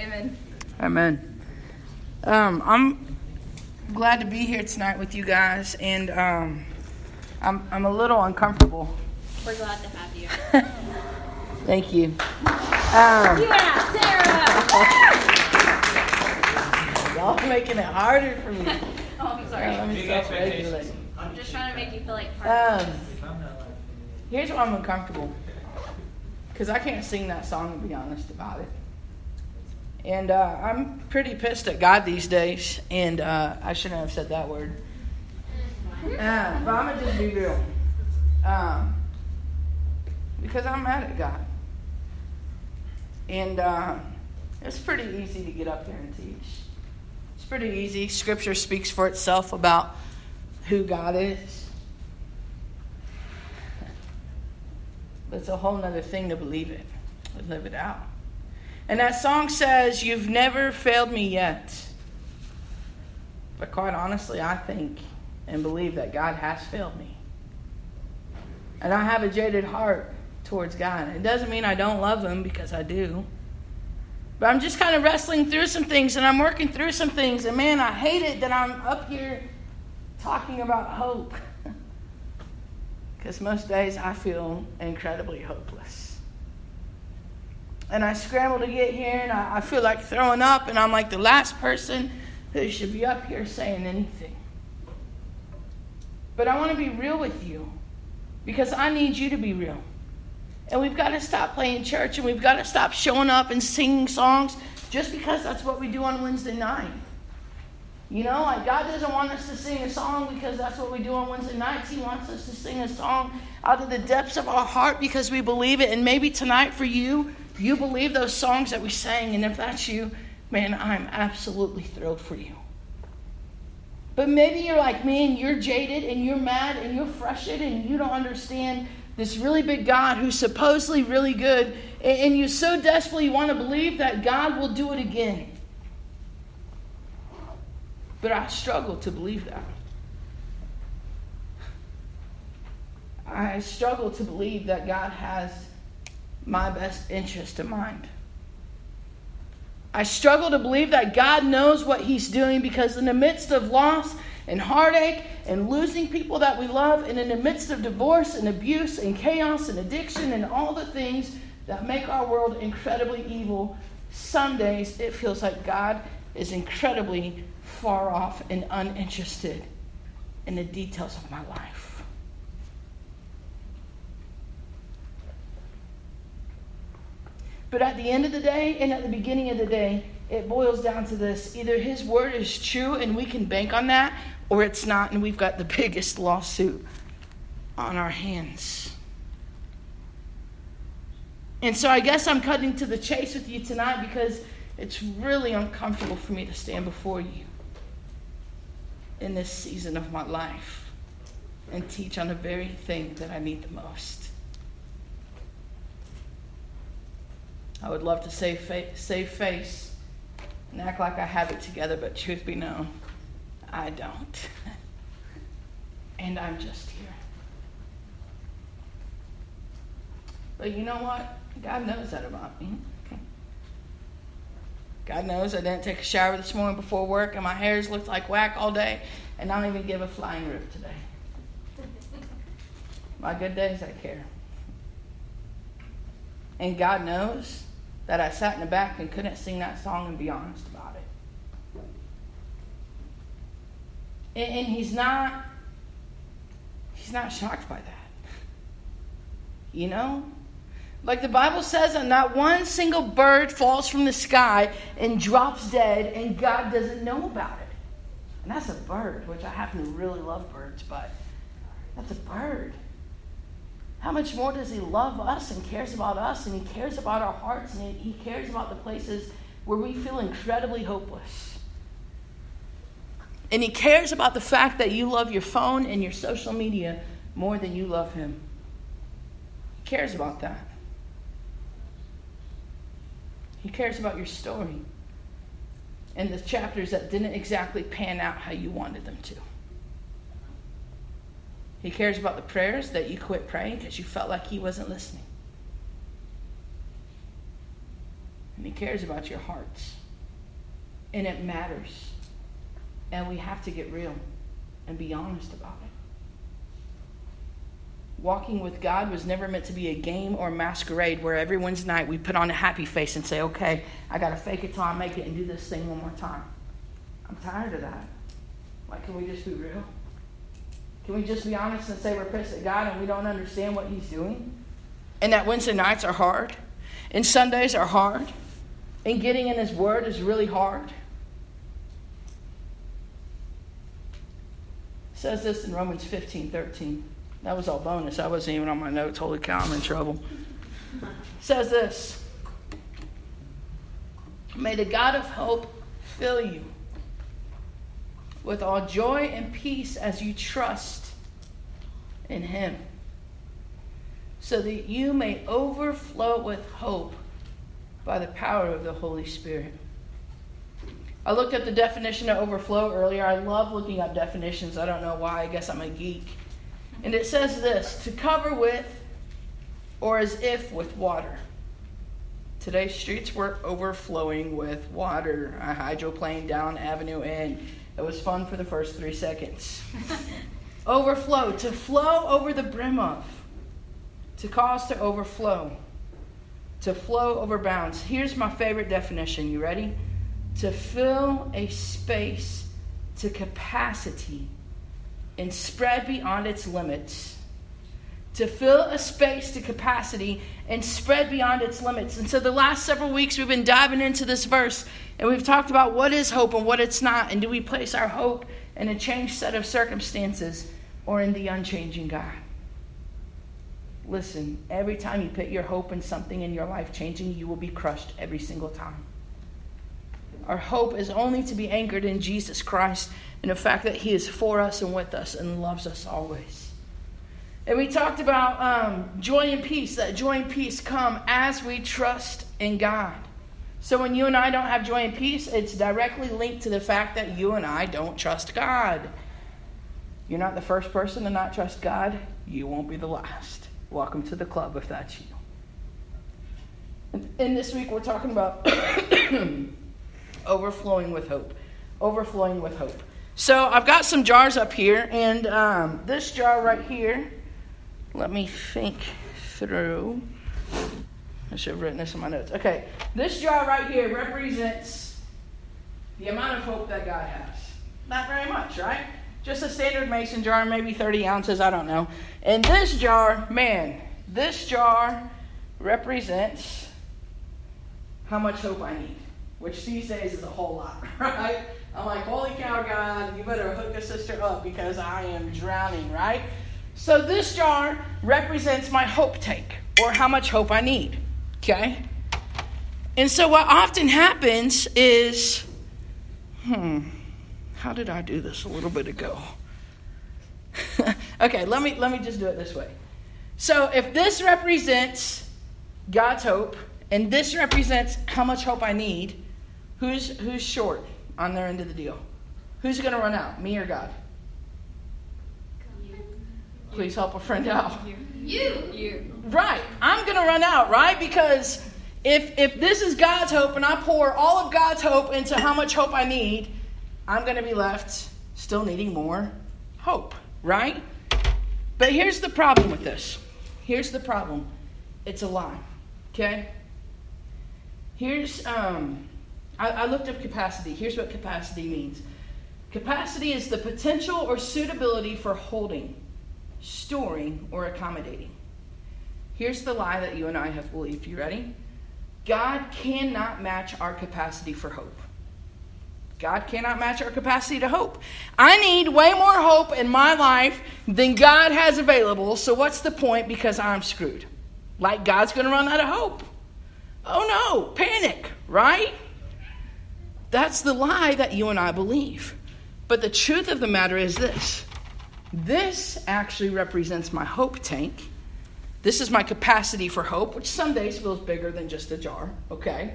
Amen. Amen. Um, I'm glad to be here tonight with you guys, and um, I'm, I'm a little uncomfortable. We're glad to have you. Thank you. Um, Yeah, Sarah! y'all making it harder for me. oh, I'm Uh, sorry. let me Big self-regulate. I'm just trying to make you feel like part of Um, this. here's why I'm uncomfortable. Because I can't sing that song, to be honest about it. And uh, I'm pretty pissed at God these days, and uh, I shouldn't have said that word. Uh, but I'm going to just be real. Um, because I'm mad at God. And uh, it's pretty easy to get up here and teach. It's pretty easy. Scripture speaks for itself about who God is. But it's a whole other thing to believe it, to live it out. And that song says, You've never failed me yet. But quite honestly, I think and believe that God has failed me. And I have a jaded heart towards God. It doesn't mean I don't love Him because I do. But I'm just kind of wrestling through some things and I'm working through some things. And man, I hate it that I'm up here talking about hope. Because most days I feel incredibly hopeless. And I scramble to get here and I, I feel like throwing up, and I'm like the last person who should be up here saying anything. But I want to be real with you because I need you to be real. And we've got to stop playing church and we've got to stop showing up and singing songs just because that's what we do on Wednesday night. You know, like God doesn't want us to sing a song because that's what we do on Wednesday nights. He wants us to sing a song out of the depths of our heart because we believe it. And maybe tonight for you, you believe those songs that we sang. And if that's you, man, I'm absolutely thrilled for you. But maybe you're like me and you're jaded and you're mad and you're frustrated and you don't understand this really big God who's supposedly really good. And you so desperately want to believe that God will do it again. But I struggle to believe that. I struggle to believe that God has my best interest in mind. I struggle to believe that God knows what He's doing because, in the midst of loss and heartache and losing people that we love, and in the midst of divorce and abuse and chaos and addiction and all the things that make our world incredibly evil, some days it feels like God is incredibly far off and uninterested in the details of my life. But at the end of the day and at the beginning of the day, it boils down to this either his word is true and we can bank on that, or it's not and we've got the biggest lawsuit on our hands. And so I guess I'm cutting to the chase with you tonight because it's really uncomfortable for me to stand before you in this season of my life and teach on the very thing that I need the most. I would love to save face, save face and act like I have it together, but truth be known, I don't. and I'm just here. But you know what? God knows that about me. God knows I didn't take a shower this morning before work and my hair's looked like whack all day and I don't even give a flying rip today. My good days, I care. And God knows that I sat in the back and couldn't sing that song and be honest about it. And, and he's not he's not shocked by that. You know? Like the Bible says, that not one single bird falls from the sky and drops dead, and God doesn't know about it. And that's a bird, which I happen to really love birds, but that's a bird. How much more does He love us and cares about us, and He cares about our hearts, and He cares about the places where we feel incredibly hopeless? And He cares about the fact that you love your phone and your social media more than you love Him. He cares about that. He cares about your story and the chapters that didn't exactly pan out how you wanted them to. He cares about the prayers that you quit praying because you felt like He wasn't listening. And He cares about your hearts. And it matters. And we have to get real and be honest about it. Walking with God was never meant to be a game or masquerade where every Wednesday night we put on a happy face and say, okay, I got to fake it till I make it and do this thing one more time. I'm tired of that. Like, can we just be real? Can we just be honest and say we're pissed at God and we don't understand what He's doing? And that Wednesday nights are hard, and Sundays are hard, and getting in His Word is really hard. Says this in Romans 15 13. That was all bonus. I wasn't even on my notes. Holy cow, I'm in trouble. Says this May the God of hope fill you with all joy and peace as you trust in Him, so that you may overflow with hope by the power of the Holy Spirit. I looked up the definition of overflow earlier. I love looking up definitions. I don't know why. I guess I'm a geek. And it says this to cover with or as if with water. Today's streets were overflowing with water. I hydroplaned down Avenue N. It was fun for the first three seconds. Overflow, to flow over the brim of, to cause to overflow, to flow over bounds. Here's my favorite definition. You ready? To fill a space to capacity and spread beyond its limits. To fill a space to capacity and spread beyond its limits. And so, the last several weeks, we've been diving into this verse and we've talked about what is hope and what it's not. And do we place our hope in a changed set of circumstances or in the unchanging God? Listen, every time you put your hope in something in your life changing, you will be crushed every single time. Our hope is only to be anchored in Jesus Christ and the fact that He is for us and with us and loves us always. And we talked about um, joy and peace, that joy and peace come as we trust in God. So when you and I don't have joy and peace, it's directly linked to the fact that you and I don't trust God. You're not the first person to not trust God, you won't be the last. Welcome to the club if that's you. And this week we're talking about overflowing with hope. Overflowing with hope. So I've got some jars up here, and um, this jar right here, let me think through. I should have written this in my notes. Okay, this jar right here represents the amount of hope that God has. Not very much, right? Just a standard mason jar, maybe 30 ounces, I don't know. And this jar, man, this jar represents how much hope I need, which these days is a whole lot, right? I'm like, holy cow, God, you better hook a sister up because I am drowning, right? So this jar represents my hope tank or how much hope I need. Okay? And so what often happens is, hmm, how did I do this a little bit ago? okay, let me let me just do it this way. So if this represents God's hope and this represents how much hope I need, who's who's short on their end of the deal? Who's going to run out, me or God? Please help a friend out. You. You. Right. I'm going to run out, right? Because if if this is God's hope and I pour all of God's hope into how much hope I need, I'm going to be left still needing more hope, right? But here's the problem with this. Here's the problem. It's a lie. Okay? Here's um I, I looked up capacity. Here's what capacity means. Capacity is the potential or suitability for holding, storing, or accommodating. Here's the lie that you and I have believed. You ready? God cannot match our capacity for hope. God cannot match our capacity to hope. I need way more hope in my life than God has available, so what's the point because I'm screwed? Like God's going to run out of hope. Oh no, panic, right? That's the lie that you and I believe. But the truth of the matter is this this actually represents my hope tank. This is my capacity for hope, which some days feels bigger than just a jar, okay?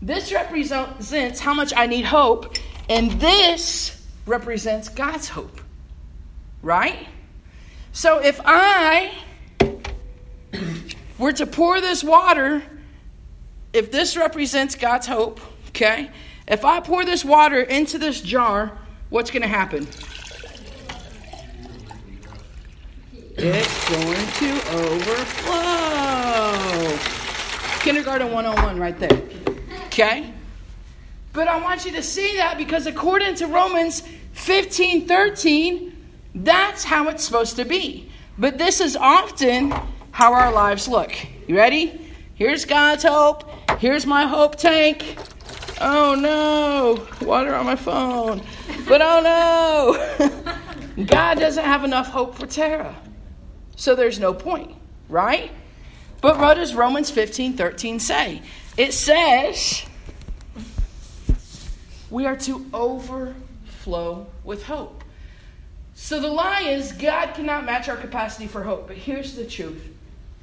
This represents how much I need hope, and this represents God's hope, right? So if I were to pour this water if this represents God's hope, okay, if I pour this water into this jar, what's going to happen? It's going to overflow. Kindergarten 101 right there. Okay? But I want you to see that because according to Romans 15 13, that's how it's supposed to be. But this is often how our lives look. You ready? Here's God's hope. Here's my hope tank. Oh no, water on my phone. But oh no, God doesn't have enough hope for Tara. So there's no point, right? But what does Romans 15 13 say? It says we are to overflow with hope. So the lie is God cannot match our capacity for hope. But here's the truth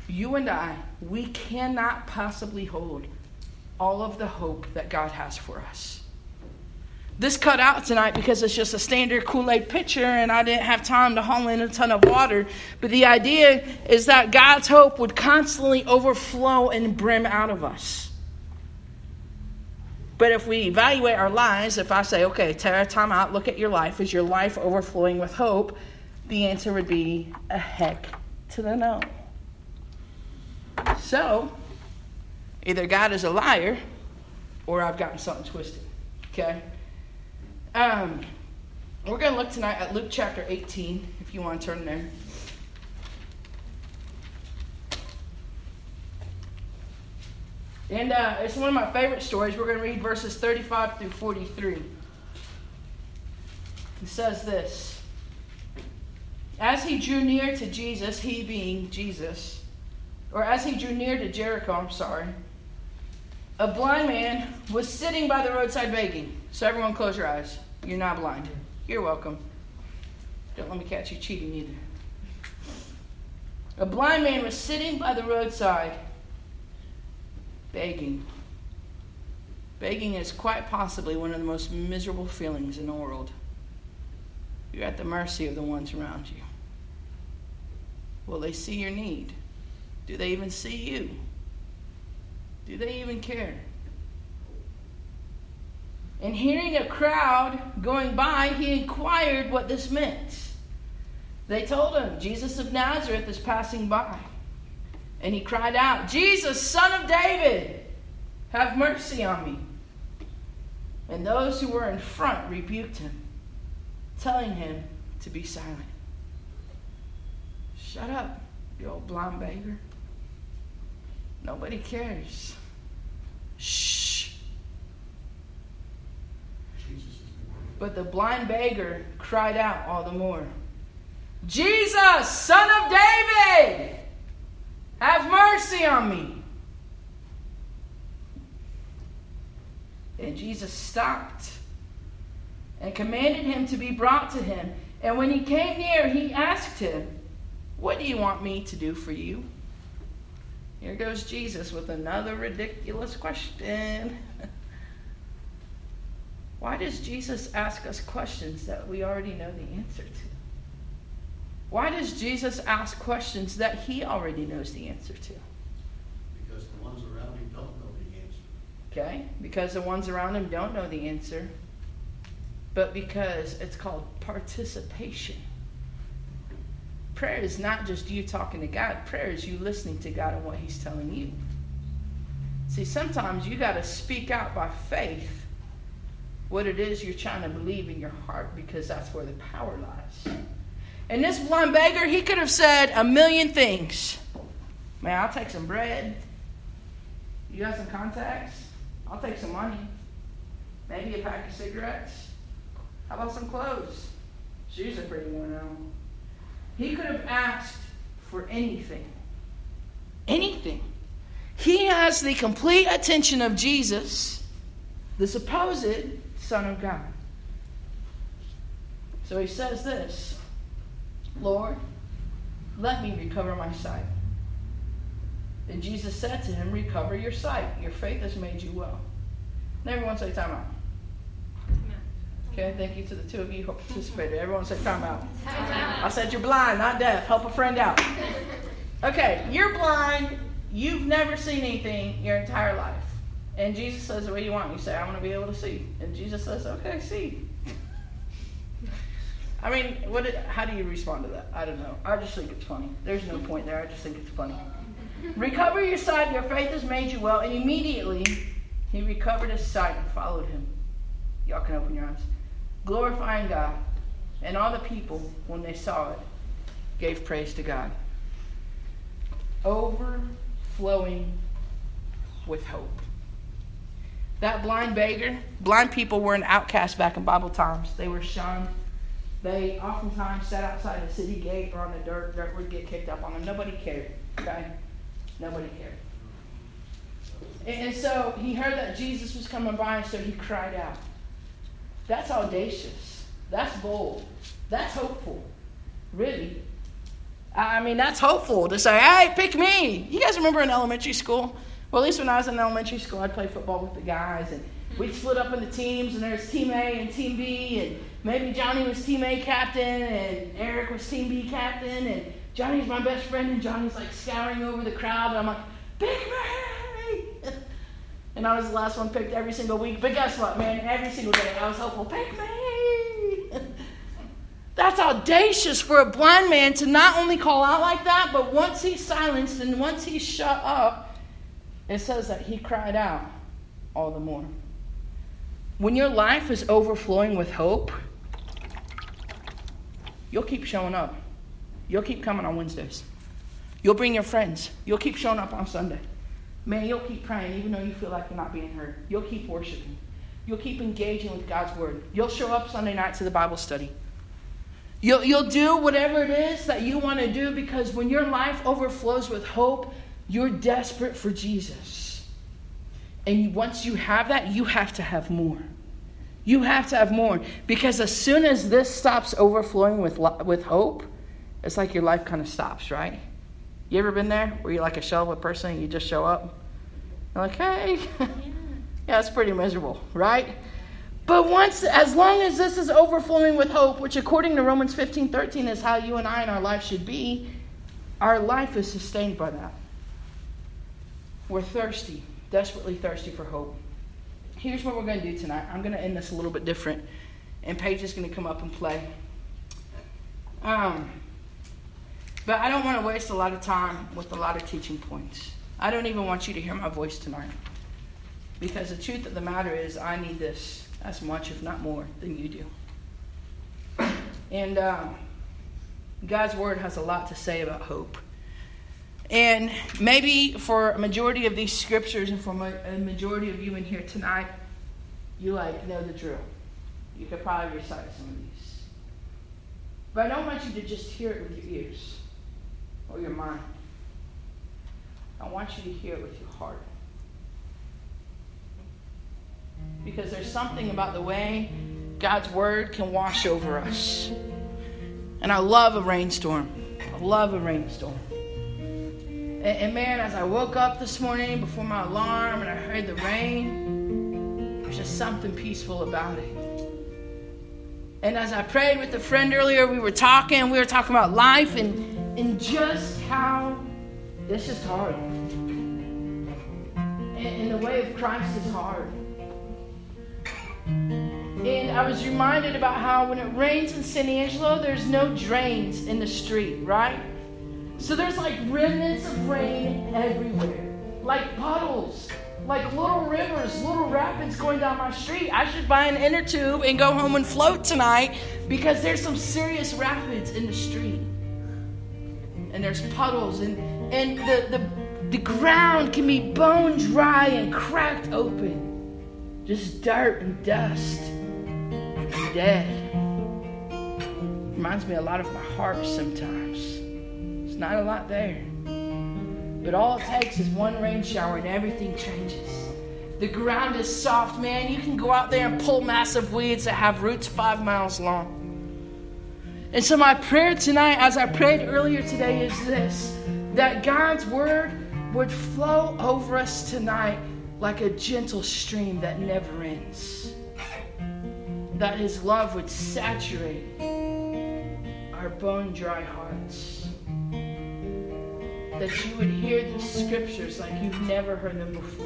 you and I, we cannot possibly hold all of the hope that God has for us. This cut out tonight because it's just a standard Kool Aid pitcher and I didn't have time to haul in a ton of water. But the idea is that God's hope would constantly overflow and brim out of us. But if we evaluate our lives, if I say, okay, Tara, time out, look at your life, is your life overflowing with hope? The answer would be a heck to the no. So, either God is a liar or I've gotten something twisted. Okay? Um, we're going to look tonight at Luke chapter 18, if you want to turn there. And uh, it's one of my favorite stories. We're going to read verses 35 through 43. It says this As he drew near to Jesus, he being Jesus, or as he drew near to Jericho, I'm sorry, a blind man was sitting by the roadside begging. So, everyone, close your eyes. You're not blind. You're welcome. Don't let me catch you cheating either. A blind man was sitting by the roadside begging. Begging is quite possibly one of the most miserable feelings in the world. You're at the mercy of the ones around you. Will they see your need? Do they even see you? Do they even care? And hearing a crowd going by, he inquired what this meant. They told him, Jesus of Nazareth is passing by. And he cried out, Jesus, son of David, have mercy on me. And those who were in front rebuked him, telling him to be silent. Shut up, you old blind beggar. Nobody cares. Shh. But the blind beggar cried out all the more Jesus, son of David, have mercy on me. And Jesus stopped and commanded him to be brought to him. And when he came near, he asked him, What do you want me to do for you? Here goes Jesus with another ridiculous question. Why does Jesus ask us questions that we already know the answer to? Why does Jesus ask questions that he already knows the answer to? Because the ones around him don't know the answer. Okay? Because the ones around him don't know the answer, but because it's called participation. Prayer is not just you talking to God, prayer is you listening to God and what He's telling you. See, sometimes you got to speak out by faith what it is you're trying to believe in your heart because that's where the power lies. And this blind beggar, he could have said a million things. Man, I'll take some bread. You got some contacts? I'll take some money. Maybe a pack of cigarettes. How about some clothes? Shoes are pretty worn out. He could have asked for anything. Anything. He has the complete attention of Jesus, the supposed Son of God. So he says this Lord, let me recover my sight. And Jesus said to him, Recover your sight. Your faith has made you well. And everyone say time out. Okay, thank you to the two of you who participated. Everyone say time out. I said you're blind, not deaf. Help a friend out. Okay, you're blind. You've never seen anything your entire life. And Jesus says, What do you want? You say, I want to be able to see. And Jesus says, Okay, see. I mean, what? Did, how do you respond to that? I don't know. I just think it's funny. There's no point there. I just think it's funny. Recover your sight. Your faith has made you well. And immediately he recovered his sight and followed him. Y'all can open your eyes. Glorifying God. And all the people, when they saw it, gave praise to God. Overflowing with hope. That blind beggar, blind people were an outcast back in Bible times. They were shunned. They oftentimes sat outside the city gate or on the dirt. Dirt would get kicked up on them. Nobody cared. Okay? Nobody cared. And, and so he heard that Jesus was coming by, and so he cried out. That's audacious. That's bold. That's hopeful. Really. I mean, that's hopeful to say, hey, pick me. You guys remember in elementary school? Well, at least when I was in elementary school, I'd play football with the guys, and we'd split up into teams, and there's Team A and Team B, and maybe Johnny was Team A captain, and Eric was Team B captain, and Johnny's my best friend, and Johnny's like scouring over the crowd, and I'm like, pick me! and I was the last one picked every single week. But guess what, man? Every single day I was hopeful, pick me! That's audacious for a blind man to not only call out like that, but once he's silenced and once he's shut up, it says that he cried out all the more. When your life is overflowing with hope, you'll keep showing up. You'll keep coming on Wednesdays. You'll bring your friends. You'll keep showing up on Sunday. Man, you'll keep praying even though you feel like you're not being heard. You'll keep worshiping. You'll keep engaging with God's Word. You'll show up Sunday night to the Bible study. You'll, you'll do whatever it is that you want to do because when your life overflows with hope, you're desperate for Jesus. And once you have that, you have to have more. You have to have more. Because as soon as this stops overflowing with, with hope, it's like your life kind of stops, right? You ever been there where you're like a shell of a person and you just show up? You're like, hey, yeah, it's pretty miserable, right? But once, as long as this is overflowing with hope, which according to Romans 15 13 is how you and I in our life should be, our life is sustained by that. We're thirsty, desperately thirsty for hope. Here's what we're going to do tonight. I'm going to end this a little bit different, and Paige is going to come up and play. Um, but I don't want to waste a lot of time with a lot of teaching points. I don't even want you to hear my voice tonight. Because the truth of the matter is, I need this as much, if not more, than you do. And um, God's Word has a lot to say about hope. And maybe for a majority of these scriptures and for a majority of you in here tonight, you like know the drill. You could probably recite some of these. But I don't want you to just hear it with your ears or your mind. I want you to hear it with your heart. Because there's something about the way God's word can wash over us. And I love a rainstorm. I love a rainstorm. And, and, man, as I woke up this morning before my alarm and I heard the rain, there's just something peaceful about it. And as I prayed with a friend earlier, we were talking, we were talking about life and, and just how it's just hard. And, and the way of Christ is hard. And I was reminded about how when it rains in San Angelo, there's no drains in the street, right? So there's like remnants of rain everywhere, like puddles, like little rivers, little rapids going down my street. I should buy an inner tube and go home and float tonight because there's some serious rapids in the street. And there's puddles, and, and the, the, the ground can be bone dry and cracked open. Just dirt and dust and dead. Reminds me a lot of my heart sometimes not a lot there. But all it takes is one rain shower and everything changes. The ground is soft, man. You can go out there and pull massive weeds that have roots five miles long. And so, my prayer tonight, as I prayed earlier today, is this that God's word would flow over us tonight like a gentle stream that never ends. That his love would saturate our bone dry hearts that you would hear these scriptures like you've never heard them before.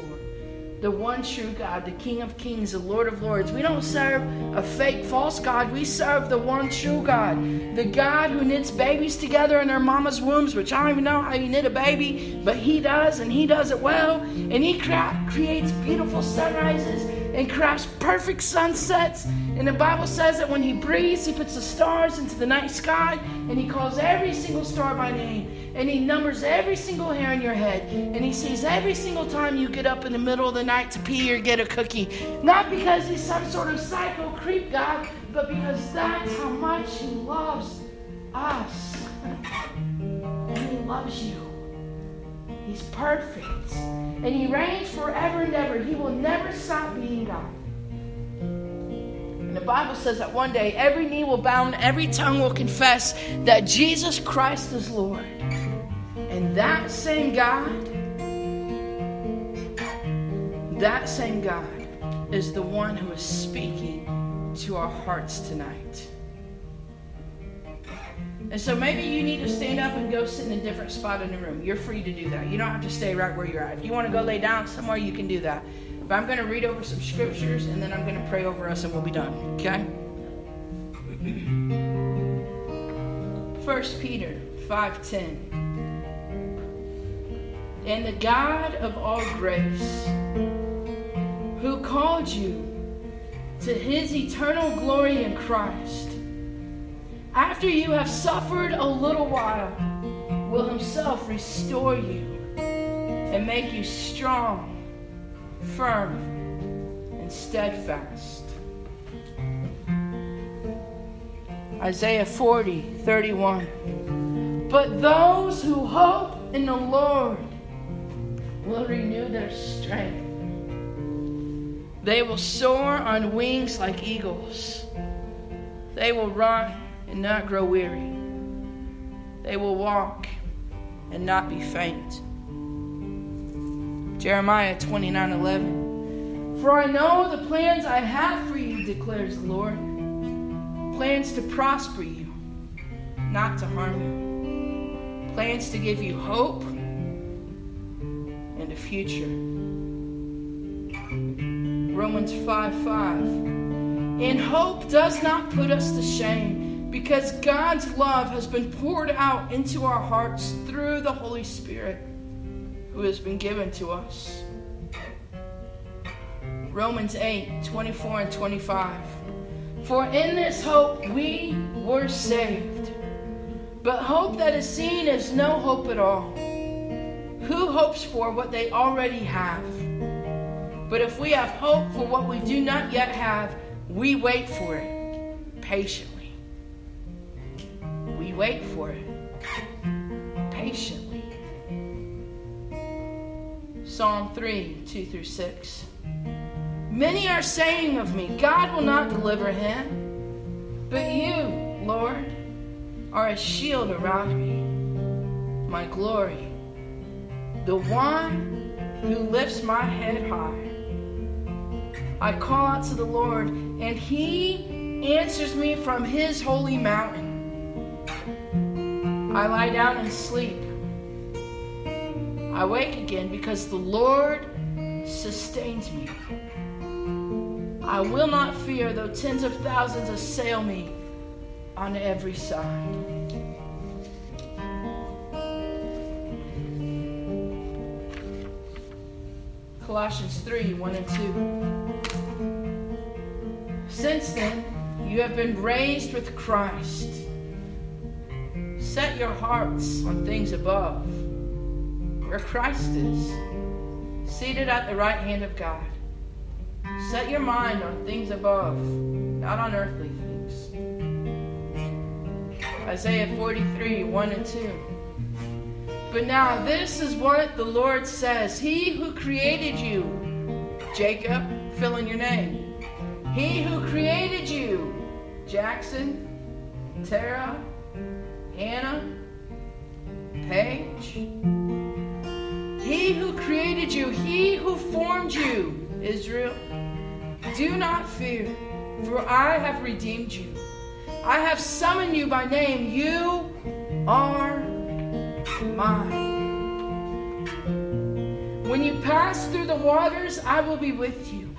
the one true God, the King of Kings, the Lord of Lords. We don't serve a fake, false God. We serve the one true God, the God who knits babies together in their mama's wombs, which I don't even know how you knit a baby, but He does, and He does it well. And He cra- creates beautiful sunrises and crafts perfect sunsets. And the Bible says that when He breathes, He puts the stars into the night sky, and He calls every single star by name and he numbers every single hair in your head. And he sees every single time you get up in the middle of the night to pee or get a cookie. Not because he's some sort of psycho creep god but because that's how much he loves us. And he loves you. He's perfect. And he reigns forever and ever. He will never stop being god. And the Bible says that one day every knee will bow and every tongue will confess that Jesus Christ is Lord. And that same God, that same God is the one who is speaking to our hearts tonight. And so maybe you need to stand up and go sit in a different spot in the room. You're free to do that. You don't have to stay right where you're at. If you want to go lay down somewhere, you can do that. But I'm going to read over some scriptures and then I'm going to pray over us and we'll be done. Okay? 1 Peter 5:10 And the God of all grace who called you to his eternal glory in Christ after you have suffered a little while will himself restore you and make you strong firm and steadfast. Isaiah 40, 31. But those who hope in the Lord will renew their strength. They will soar on wings like eagles. They will run and not grow weary. They will walk and not be faint. Jeremiah 29 11. For I know the plans I have for you, declares the Lord plans to prosper you, not to harm you, plans to give you hope a future. Romans 5 5. And hope does not put us to shame because God's love has been poured out into our hearts through the Holy Spirit who has been given to us. Romans 8 24 and 25. For in this hope we were saved. But hope that is seen is no hope at all. Who hopes for what they already have? But if we have hope for what we do not yet have, we wait for it patiently. We wait for it patiently. Psalm 3 2 through 6. Many are saying of me, God will not deliver him. But you, Lord, are a shield around me, my glory, the one who lifts my head high. I call out to the Lord, and he answers me from his holy mountain. I lie down and sleep. I wake again because the Lord sustains me. I will not fear though tens of thousands assail me on every side. Colossians 3 1 and 2. Since then, you have been raised with Christ. Set your hearts on things above, where Christ is, seated at the right hand of God. Set your mind on things above, not on earthly things. Isaiah 43 1 and 2. But now this is what the Lord says He who created you, Jacob, fill in your name. He who created you, Jackson, Tara, Hannah, Paige. He who created you, he who formed you, Israel. Do not fear, for I have redeemed you. I have summoned you by name. You are mine. When you pass through the waters, I will be with you.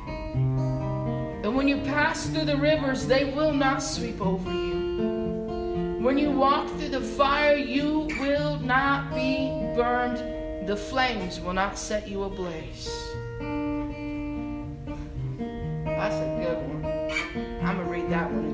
And when you pass through the rivers, they will not sweep over you. When you walk through the fire, you will not be burned. The flames will not set you ablaze. That's a good one. I'm going to read that one.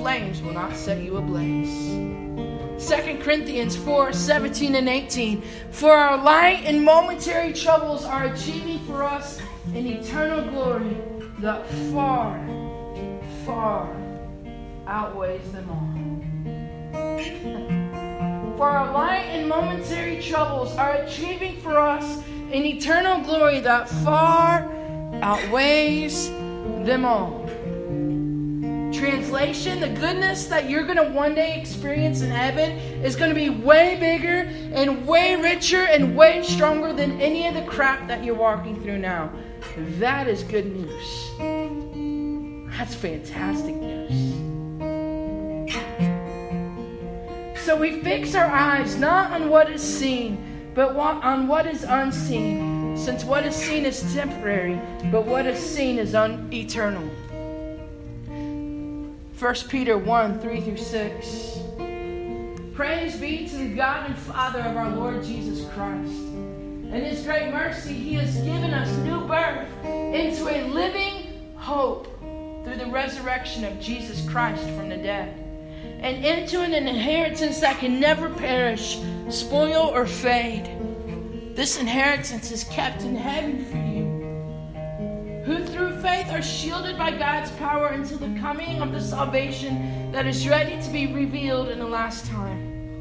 Flames will not set you ablaze. 2 Corinthians 4 17 and 18. For our light and momentary troubles are achieving for us an eternal glory that far, far outweighs them all. for our light and momentary troubles are achieving for us an eternal glory that far outweighs them all. Translation The goodness that you're going to one day experience in heaven is going to be way bigger and way richer and way stronger than any of the crap that you're walking through now. That is good news. That's fantastic news. So we fix our eyes not on what is seen, but on what is unseen, since what is seen is temporary, but what is seen is un- eternal. 1 Peter 1 3 through 6. Praise be to the God and Father of our Lord Jesus Christ. In His great mercy, He has given us new birth into a living hope through the resurrection of Jesus Christ from the dead, and into an inheritance that can never perish, spoil, or fade. This inheritance is kept in heaven for you, who through faith are shielded by God's power until the coming of the salvation that is ready to be revealed in the last time.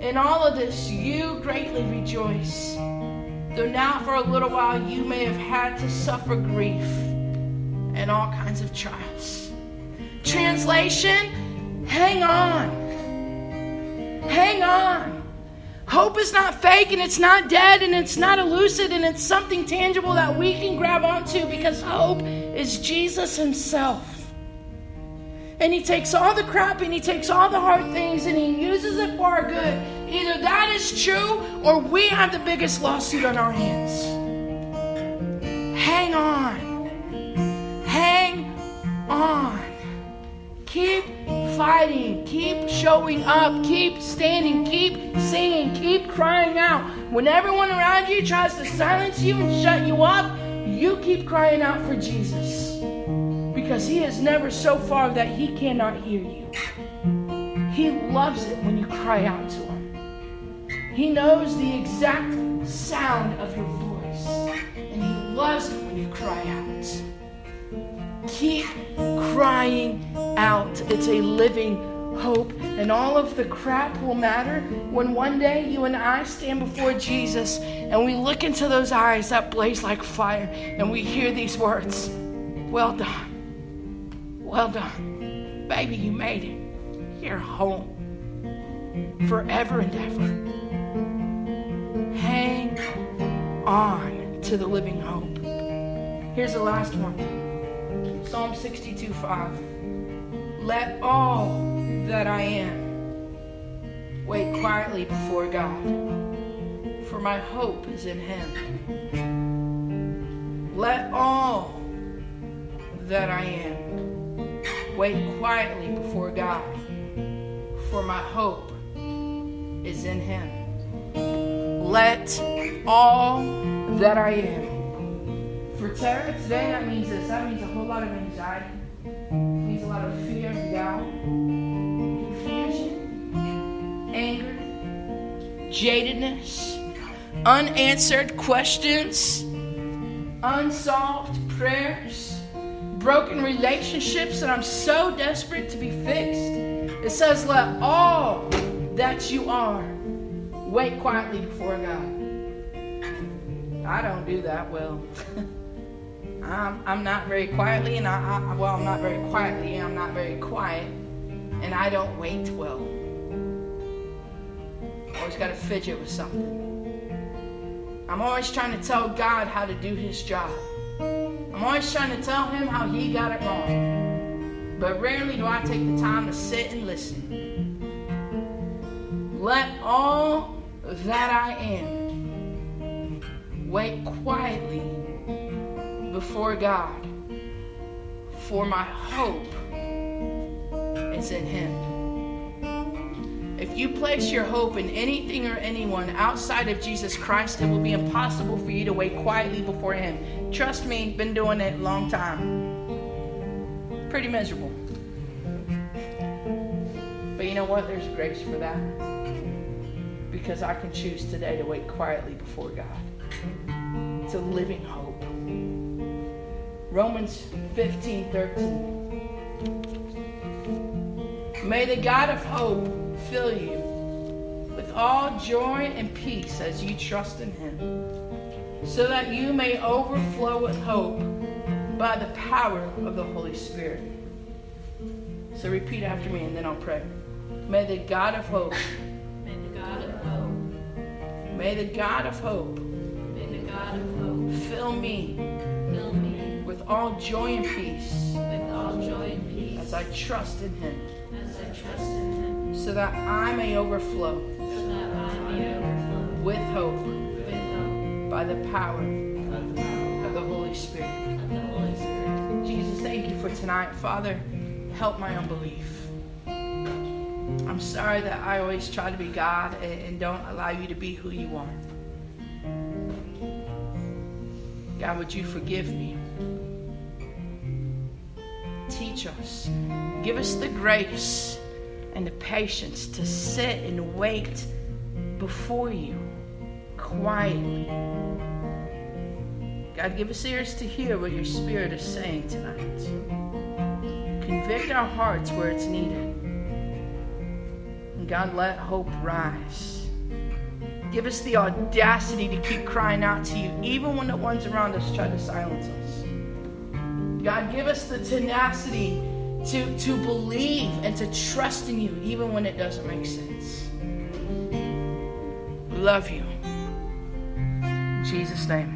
In all of this, you greatly rejoice, though now for a little while you may have had to suffer grief and all kinds of trials. Translation Hang on. Hope is not fake and it's not dead and it's not elusive and it's something tangible that we can grab onto because hope is Jesus Himself. And He takes all the crap and He takes all the hard things and He uses it for our good. Either that is true or we have the biggest lawsuit on our hands. Hang on. Hang on. Keep fighting. Keep showing up. Keep standing. Keep singing. Keep crying out. When everyone around you tries to silence you and shut you up, you keep crying out for Jesus. Because he is never so far that he cannot hear you. He loves it when you cry out to him. He knows the exact sound of your voice. And he loves it when you cry out. Keep crying out. It's a living hope. And all of the crap will matter when one day you and I stand before Jesus and we look into those eyes that blaze like fire and we hear these words Well done. Well done. Baby, you made it. You're home forever and ever. Hang on to the living hope. Here's the last one. Psalm 62 5. Let all that I am wait quietly before God, for my hope is in Him. Let all that I am wait quietly before God, for my hope is in Him. Let all that I am for Tara today, that means this. That means lot of anxiety. It a lot of fear, doubt, confusion, anger, jadedness, unanswered questions, unsolved prayers, broken relationships that I'm so desperate to be fixed. It says, Let all that you are wait quietly before God. I don't do that well. I'm, I'm not very quietly, and I, I, well, I'm not very quietly, and I'm not very quiet, and I don't wait well. I Always got to fidget with something. I'm always trying to tell God how to do his job. I'm always trying to tell him how he got it wrong. But rarely do I take the time to sit and listen. Let all that I am wait quietly before God, for my hope is in him. If you place your hope in anything or anyone outside of Jesus Christ, it will be impossible for you to wait quietly before Him. Trust me, been doing it a long time. Pretty miserable. But you know what? There's grace for that. Because I can choose today to wait quietly before God. It's a living hope. Romans 15 13. May the God of hope fill you with all joy and peace as you trust in Him, so that you may overflow with hope by the power of the Holy Spirit. So repeat after me and then I'll pray. May the God of hope. May the God of hope. May the God of hope. May the God of hope. Fill me. Fill me. With all joy and peace. With all joy and peace. As I trust in Him. As I trust in Him so that I may overflow, so that I may overflow with hope, with hope by the power, of the, power of the Holy Spirit. Of the Holy Spirit. Jesus, thank you for tonight. Father, help my unbelief. I'm sorry that I always try to be God and, and don't allow you to be who you are. God, would you forgive me? Teach us. Give us the grace and the patience to sit and wait before you quietly. God, give us ears to hear what your Spirit is saying tonight. Convict our hearts where it's needed. And God, let hope rise. Give us the audacity to keep crying out to you, even when the ones around us try to silence us. God, give us the tenacity to, to believe and to trust in you even when it doesn't make sense. We love you. In Jesus' name.